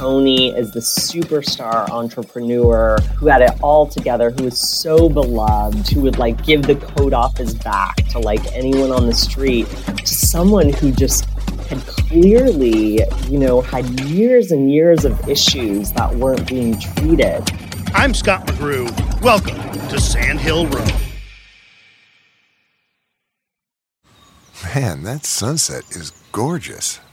Tony is the superstar entrepreneur who had it all together, who was so beloved, who would like give the coat off his back to like anyone on the street, to someone who just had clearly, you know, had years and years of issues that weren't being treated. I'm Scott McGrew. Welcome to Sand Hill Road. Man, that sunset is gorgeous.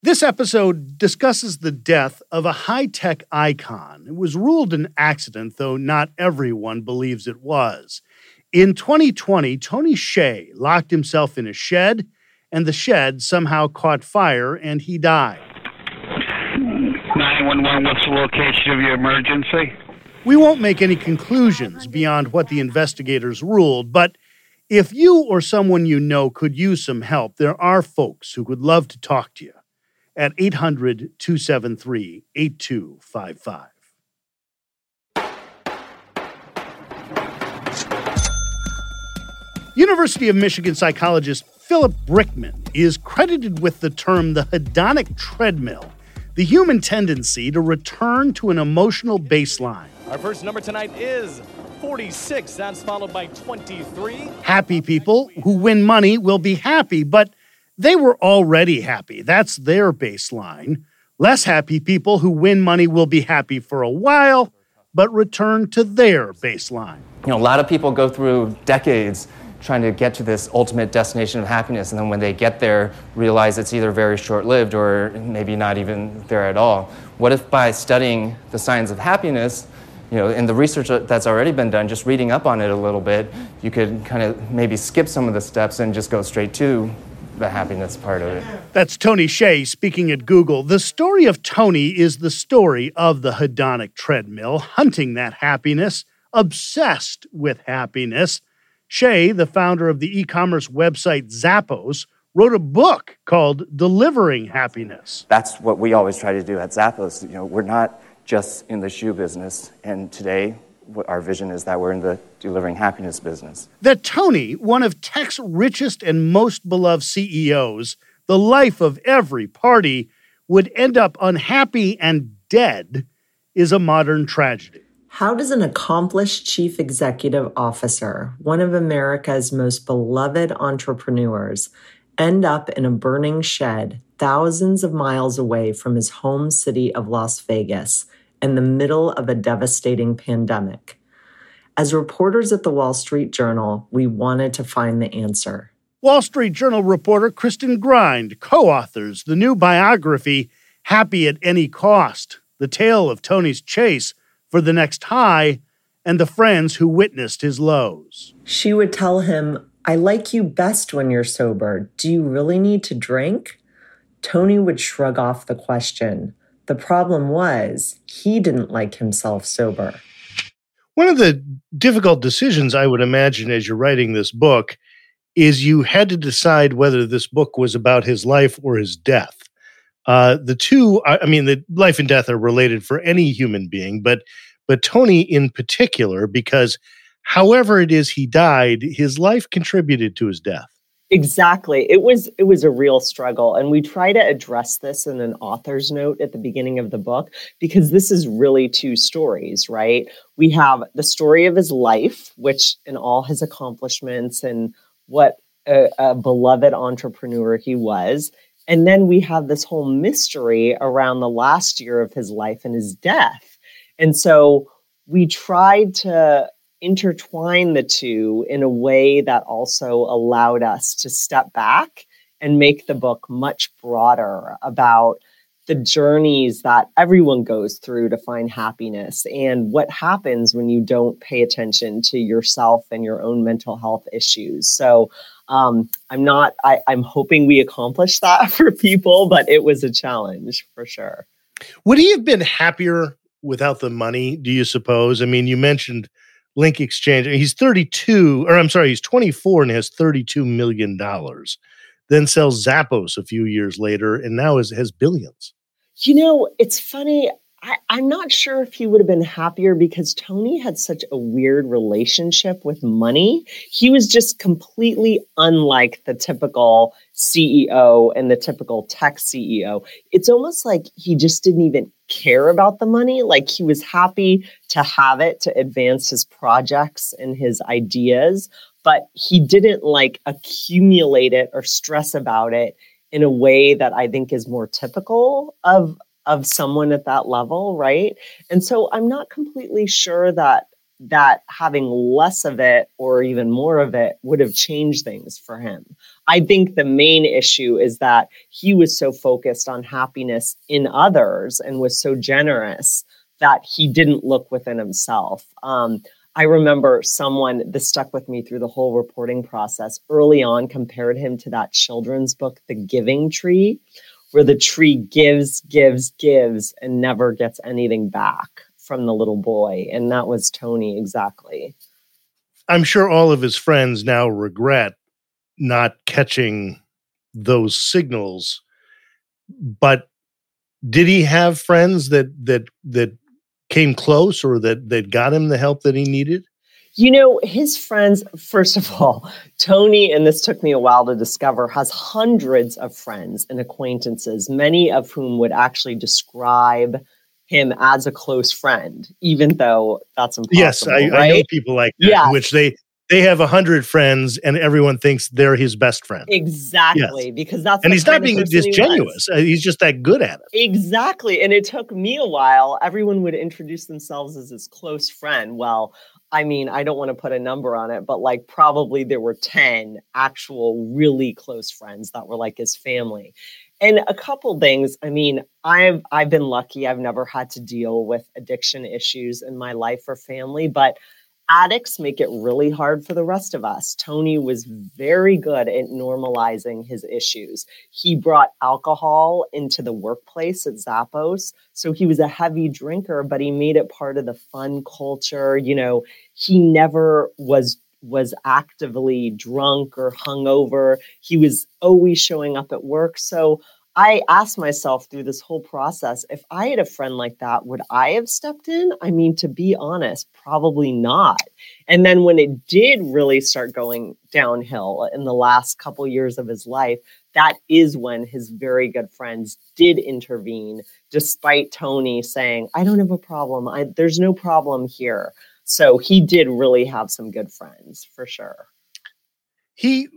This episode discusses the death of a high tech icon. It was ruled an accident, though not everyone believes it was. In 2020, Tony Hsieh locked himself in a shed, and the shed somehow caught fire and he died. 911, what's the location of your emergency? We won't make any conclusions beyond what the investigators ruled, but if you or someone you know could use some help, there are folks who would love to talk to you at 800 273 8255. University of Michigan psychologist Philip Brickman is credited with the term the hedonic treadmill, the human tendency to return to an emotional baseline. Our first number tonight is 46. That's followed by 23. Happy people who win money will be happy, but they were already happy. That's their baseline. Less happy people who win money will be happy for a while, but return to their baseline. You know, a lot of people go through decades trying to get to this ultimate destination of happiness, and then when they get there, realize it's either very short lived or maybe not even there at all. What if by studying the science of happiness, you know, in the research that's already been done, just reading up on it a little bit, you could kind of maybe skip some of the steps and just go straight to the happiness part of it. That's Tony Hsieh speaking at Google. The story of Tony is the story of the hedonic treadmill, hunting that happiness, obsessed with happiness. Hsieh, the founder of the e commerce website Zappos, wrote a book called Delivering Happiness. That's what we always try to do at Zappos. You know, we're not just in the shoe business, and today our vision is that we're in the delivering happiness business. That Tony, one of tech's richest and most beloved CEOs, the life of every party, would end up unhappy and dead is a modern tragedy. How does an accomplished chief executive officer, one of America's most beloved entrepreneurs, end up in a burning shed thousands of miles away from his home city of Las Vegas in the middle of a devastating pandemic? As reporters at the Wall Street Journal, we wanted to find the answer. Wall Street Journal reporter Kirsten Grind co authors the new biography, Happy at Any Cost, the tale of Tony's chase for the next high and the friends who witnessed his lows. She would tell him, I like you best when you're sober. Do you really need to drink? Tony would shrug off the question. The problem was he didn't like himself sober. One of the difficult decisions I would imagine as you're writing this book is you had to decide whether this book was about his life or his death. Uh, the two, I mean, the life and death are related for any human being, but but Tony in particular, because however it is he died, his life contributed to his death. Exactly. It was it was a real struggle and we try to address this in an author's note at the beginning of the book because this is really two stories, right? We have the story of his life, which in all his accomplishments and what a, a beloved entrepreneur he was, and then we have this whole mystery around the last year of his life and his death. And so we tried to intertwine the two in a way that also allowed us to step back and make the book much broader about the journeys that everyone goes through to find happiness and what happens when you don't pay attention to yourself and your own mental health issues. So um, I'm not, I, I'm hoping we accomplish that for people, but it was a challenge for sure. Would he have been happier without the money, do you suppose? I mean, you mentioned Link Exchange. He's 32, or I'm sorry, he's 24 and has 32 million dollars. Then sells Zappos a few years later, and now is, has billions. You know, it's funny. I, am not sure if he would have been happier because Tony had such a weird relationship with money. He was just completely unlike the typical CEO and the typical tech CEO. It's almost like he just didn't even care about the money. Like he was happy to have it to advance his projects and his ideas, but he didn't like accumulate it or stress about it in a way that I think is more typical of of someone at that level, right? And so I'm not completely sure that that having less of it or even more of it would have changed things for him. I think the main issue is that he was so focused on happiness in others and was so generous that he didn't look within himself. Um, I remember someone, this stuck with me through the whole reporting process, early on compared him to that children's book, The Giving Tree, where the tree gives, gives, gives, and never gets anything back from the little boy. And that was Tony exactly. I'm sure all of his friends now regret not catching those signals. But did he have friends that that that came close or that that got him the help that he needed? You know, his friends, first of all, Tony, and this took me a while to discover, has hundreds of friends and acquaintances, many of whom would actually describe him as a close friend, even though that's impossible. Yes, I, right? I know people like that, which they they have a hundred friends and everyone thinks they're his best friend. Exactly, yes. because that's and he's not being disingenuous. He uh, he's just that good at it. Exactly, and it took me a while. Everyone would introduce themselves as his close friend. Well, I mean, I don't want to put a number on it, but like probably there were ten actual really close friends that were like his family. And a couple things. I mean, I've I've been lucky. I've never had to deal with addiction issues in my life or family, but addicts make it really hard for the rest of us. Tony was very good at normalizing his issues. He brought alcohol into the workplace at Zappos. So he was a heavy drinker, but he made it part of the fun culture. You know, he never was was actively drunk or hungover. He was always showing up at work. So I asked myself through this whole process if I had a friend like that, would I have stepped in? I mean, to be honest, probably not. And then when it did really start going downhill in the last couple years of his life, that is when his very good friends did intervene, despite Tony saying, I don't have a problem. I, there's no problem here. So he did really have some good friends for sure. He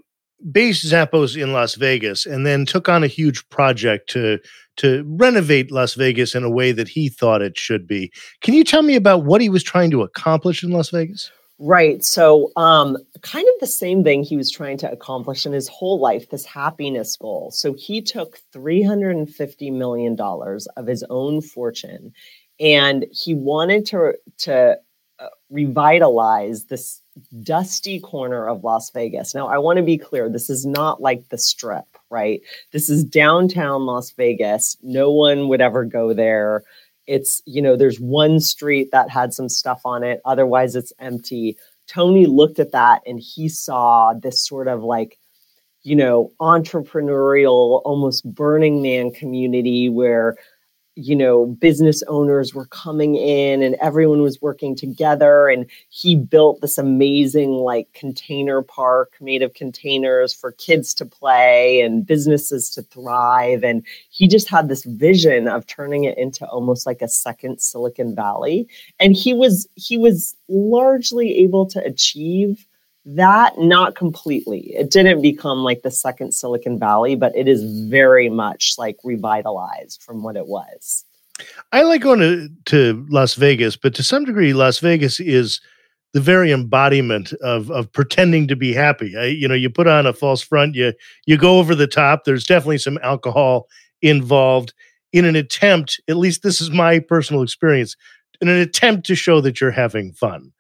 based Zappos in Las Vegas and then took on a huge project to to renovate Las Vegas in a way that he thought it should be. Can you tell me about what he was trying to accomplish in Las Vegas? Right. So, um, kind of the same thing he was trying to accomplish in his whole life, this happiness goal. So, he took $350 million of his own fortune and he wanted to, to uh, revitalize this dusty corner of Las Vegas. Now, I want to be clear this is not like the strip, right? This is downtown Las Vegas. No one would ever go there. It's, you know, there's one street that had some stuff on it, otherwise, it's empty. Tony looked at that and he saw this sort of like, you know, entrepreneurial, almost burning man community where you know, business owners were coming in and everyone was working together. And he built this amazing, like, container park made of containers for kids to play and businesses to thrive. And he just had this vision of turning it into almost like a second Silicon Valley. And he was, he was largely able to achieve that not completely it didn't become like the second silicon valley but it is very much like revitalized from what it was i like going to, to las vegas but to some degree las vegas is the very embodiment of of pretending to be happy. I, you know, you put on a false front, you you go over the top. There's definitely some alcohol involved in an attempt. At least this is my personal experience. In an attempt to show that you're having fun.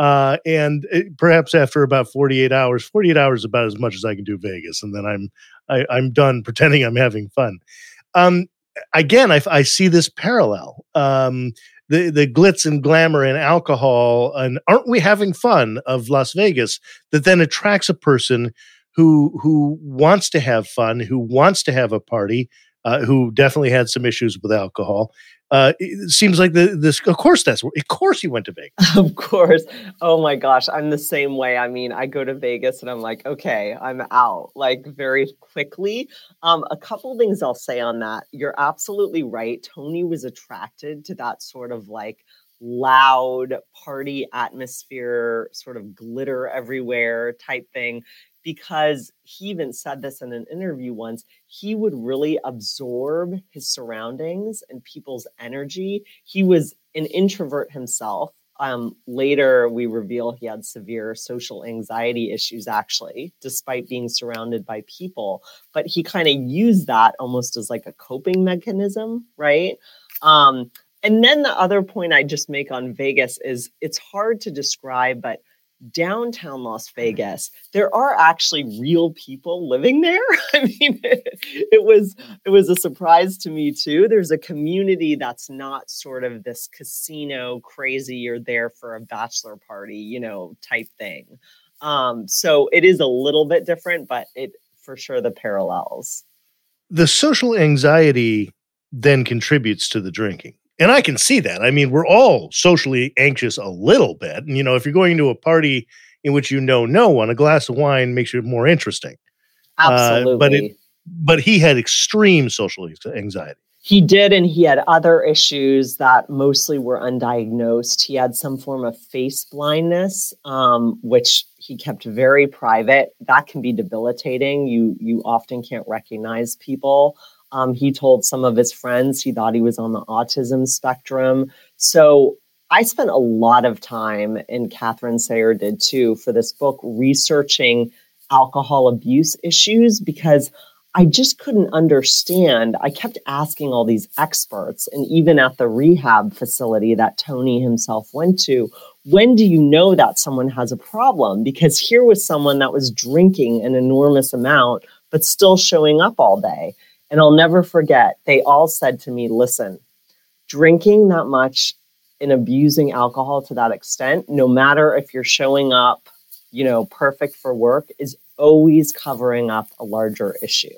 Uh, and it, perhaps after about 48 hours, 48 hours about as much as I can do Vegas, and then I'm I, am i am done pretending I'm having fun. Um, again, I, I see this parallel. Um, the the glitz and glamour and alcohol and aren't we having fun of Las Vegas that then attracts a person who who wants to have fun, who wants to have a party, uh, who definitely had some issues with alcohol, uh, it seems like the this. Of course, that's of course you went to Vegas. Of course. Oh my gosh, I'm the same way. I mean, I go to Vegas and I'm like, okay, I'm out like very quickly. Um, a couple things I'll say on that. You're absolutely right. Tony was attracted to that sort of like loud party atmosphere, sort of glitter everywhere type thing because he even said this in an interview once he would really absorb his surroundings and people's energy. He was an introvert himself. Um, later we reveal he had severe social anxiety issues actually despite being surrounded by people. But he kind of used that almost as like a coping mechanism right? Um, and then the other point i just make on vegas is it's hard to describe but downtown Las Vegas, there are actually real people living there. I mean, it, it, was it was a surprise to me too. There's a community that's not sort of this casino crazy you're there for a bachelor party, you know, type thing. Um, so it is a little bit different, but it for sure the parallels. The social anxiety then contributes to the drinking and I can see that. I mean, we're all socially anxious a little bit. And, you know, if you're going to a party in which you know no one, a glass of wine makes it more interesting. Absolutely. Uh, but it, but he had extreme social anxiety. He did, and he had other issues that mostly were undiagnosed. He had some form of face blindness, um, which he kept very private. That can be debilitating. You you often can't recognize people. Um, he told some of his friends he thought he was on the autism spectrum. So I spent a lot of time, and Katherine Sayre did too, for this book researching alcohol abuse issues because I just couldn't understand. I kept asking all these experts, and even at the rehab facility that Tony himself went to, when do you know that someone has a problem? Because here was someone that was drinking an enormous amount, but still showing up all day. And I'll never forget, they all said to me, listen, drinking that much and abusing alcohol to that extent, no matter if you're showing up, you know, perfect for work, is always covering up a larger issue.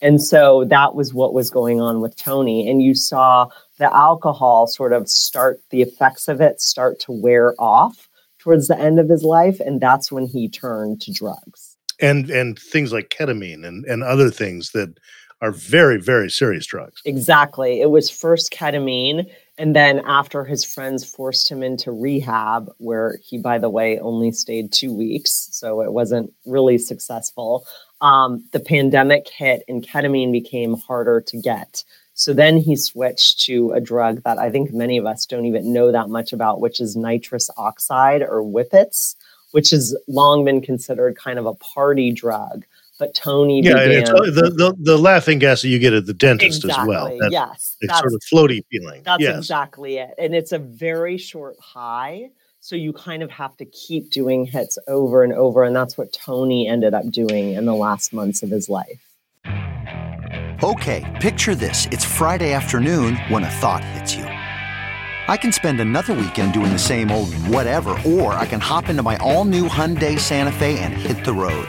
And so that was what was going on with Tony. And you saw the alcohol sort of start, the effects of it start to wear off towards the end of his life. And that's when he turned to drugs. And and things like ketamine and, and other things that are very, very serious drugs. Exactly. It was first ketamine. And then after his friends forced him into rehab, where he, by the way, only stayed two weeks, so it wasn't really successful, um, the pandemic hit and ketamine became harder to get. So then he switched to a drug that I think many of us don't even know that much about, which is nitrous oxide or whippets, which has long been considered kind of a party drug but Tony yeah, began, and it's uh, the, the, the laughing gas that you get at the dentist exactly, as well. That, yes, it's sort of floaty feeling. That's yes. exactly it, and it's a very short high. So you kind of have to keep doing hits over and over, and that's what Tony ended up doing in the last months of his life. Okay, picture this: it's Friday afternoon when a thought hits you. I can spend another weekend doing the same old whatever, or I can hop into my all-new Hyundai Santa Fe and hit the road.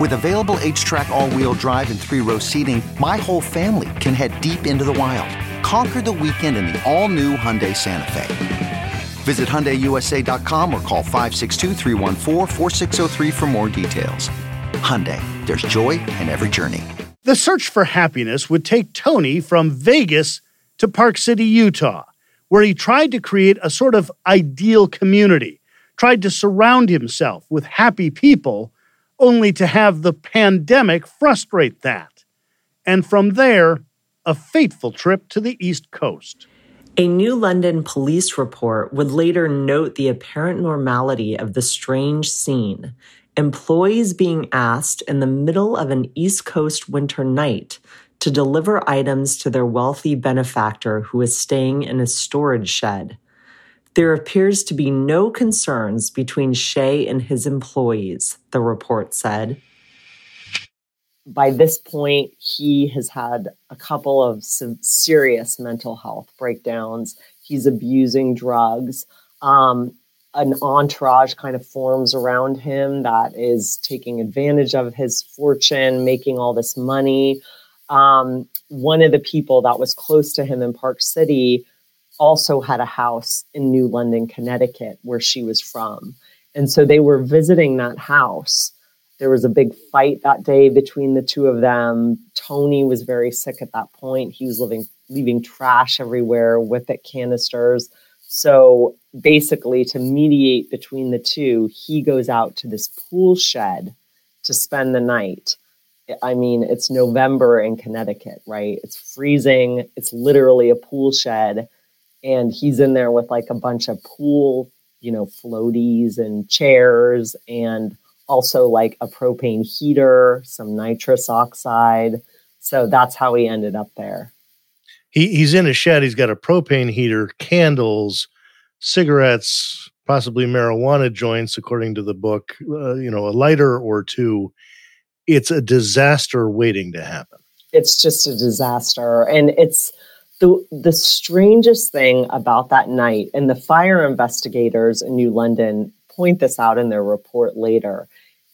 With available HTRAC all-wheel drive and three-row seating, my whole family can head deep into the wild. Conquer the weekend in the all-new Hyundai Santa Fe. Visit HyundaiUSA.com or call 562 for more details. Hyundai, there's joy in every journey. The search for happiness would take Tony from Vegas to Park City, Utah, where he tried to create a sort of ideal community, tried to surround himself with happy people, only to have the pandemic frustrate that. And from there, a fateful trip to the East Coast. A New London police report would later note the apparent normality of the strange scene. Employees being asked in the middle of an East Coast winter night to deliver items to their wealthy benefactor who is staying in a storage shed. There appears to be no concerns between Hsieh and his employees, the report said by this point, he has had a couple of serious mental health breakdowns. He's abusing drugs. Um, an entourage kind of forms around him that is taking advantage of his fortune, making all this money. Um, one of the people that was close to him in Park City also had a house in New London, Connecticut, where she was from. And so they were visiting that house there was a big fight that day between the two of them. Tony was very sick at that point. He was living, leaving trash everywhere, whippet canisters. So basically, to mediate between the two, he goes out to this pool shed to spend the night. I mean, it's November in Connecticut, right? It's freezing. It's literally a pool shed. And he's in there with like a bunch of pool, you know, floaties and chairs and also like a propane heater, some nitrous oxide. So that's how he ended up there. He, he's in a shed. He's got a propane heater, candles, cigarettes, possibly marijuana joints, according to the book, uh, you know, a lighter or two. It's a disaster waiting to happen. It's just a disaster. And it's the, the strangest thing about that night, and the fire investigators in New London point this out in their report later,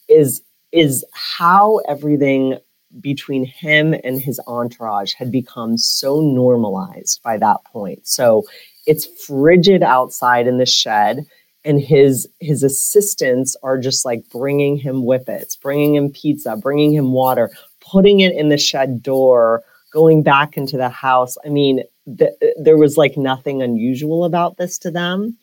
is is how everything between him and his entourage had become so normalized by that point. So it's frigid outside in the shed and his his assistants are just like bringing him whippets, bringing him pizza, bringing him water, putting it in the shed door, going back into the house. I mean, th- there was like nothing unusual about this to them.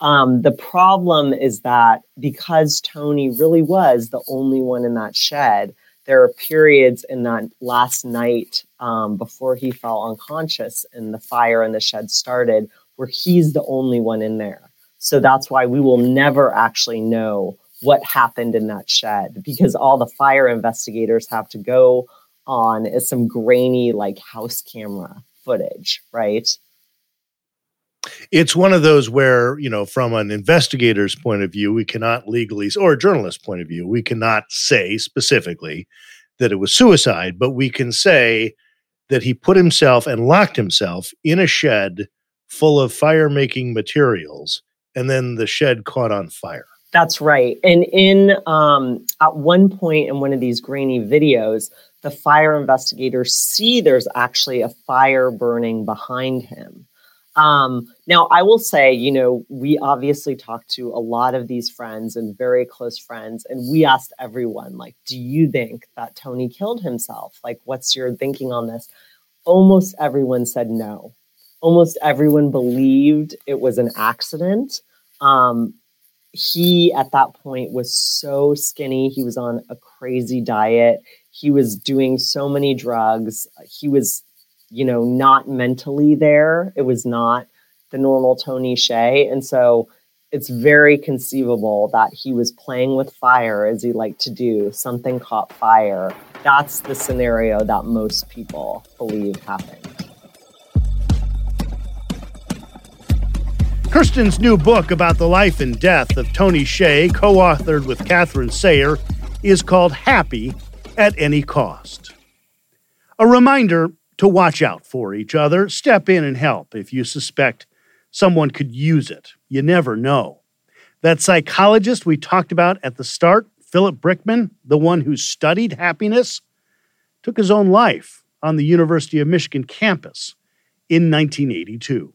Um, the problem is that because Tony really was the only one in that shed, there are periods in that last night um, before he fell unconscious and the fire in the shed started where he's the only one in there. So that's why we will never actually know what happened in that shed because all the fire investigators have to go on is some grainy, like house camera footage, right? it's one of those where you know from an investigator's point of view we cannot legally or a journalist's point of view we cannot say specifically that it was suicide but we can say that he put himself and locked himself in a shed full of fire making materials and then the shed caught on fire that's right and in um, at one point in one of these grainy videos the fire investigators see there's actually a fire burning behind him um, now, I will say, you know, we obviously talked to a lot of these friends and very close friends, and we asked everyone, like, do you think that Tony killed himself? Like, what's your thinking on this? Almost everyone said no. Almost everyone believed it was an accident. Um, he, at that point, was so skinny. He was on a crazy diet. He was doing so many drugs. He was you know, not mentally there. It was not the normal Tony Hsieh. And so it's very conceivable that he was playing with fire as he liked to do. Something caught fire. That's the scenario that most people believe happened. Kirsten's new book about the life and death of Tony Hsieh, co authored with Katherine Sayre, is called Happy at Any Cost. A reminder to watch out for each other, step in and help if you suspect someone could use it. You never know. That psychologist we talked about at the start, Philip Brickman, the one who studied happiness, took his own life on the University of Michigan campus in 1982.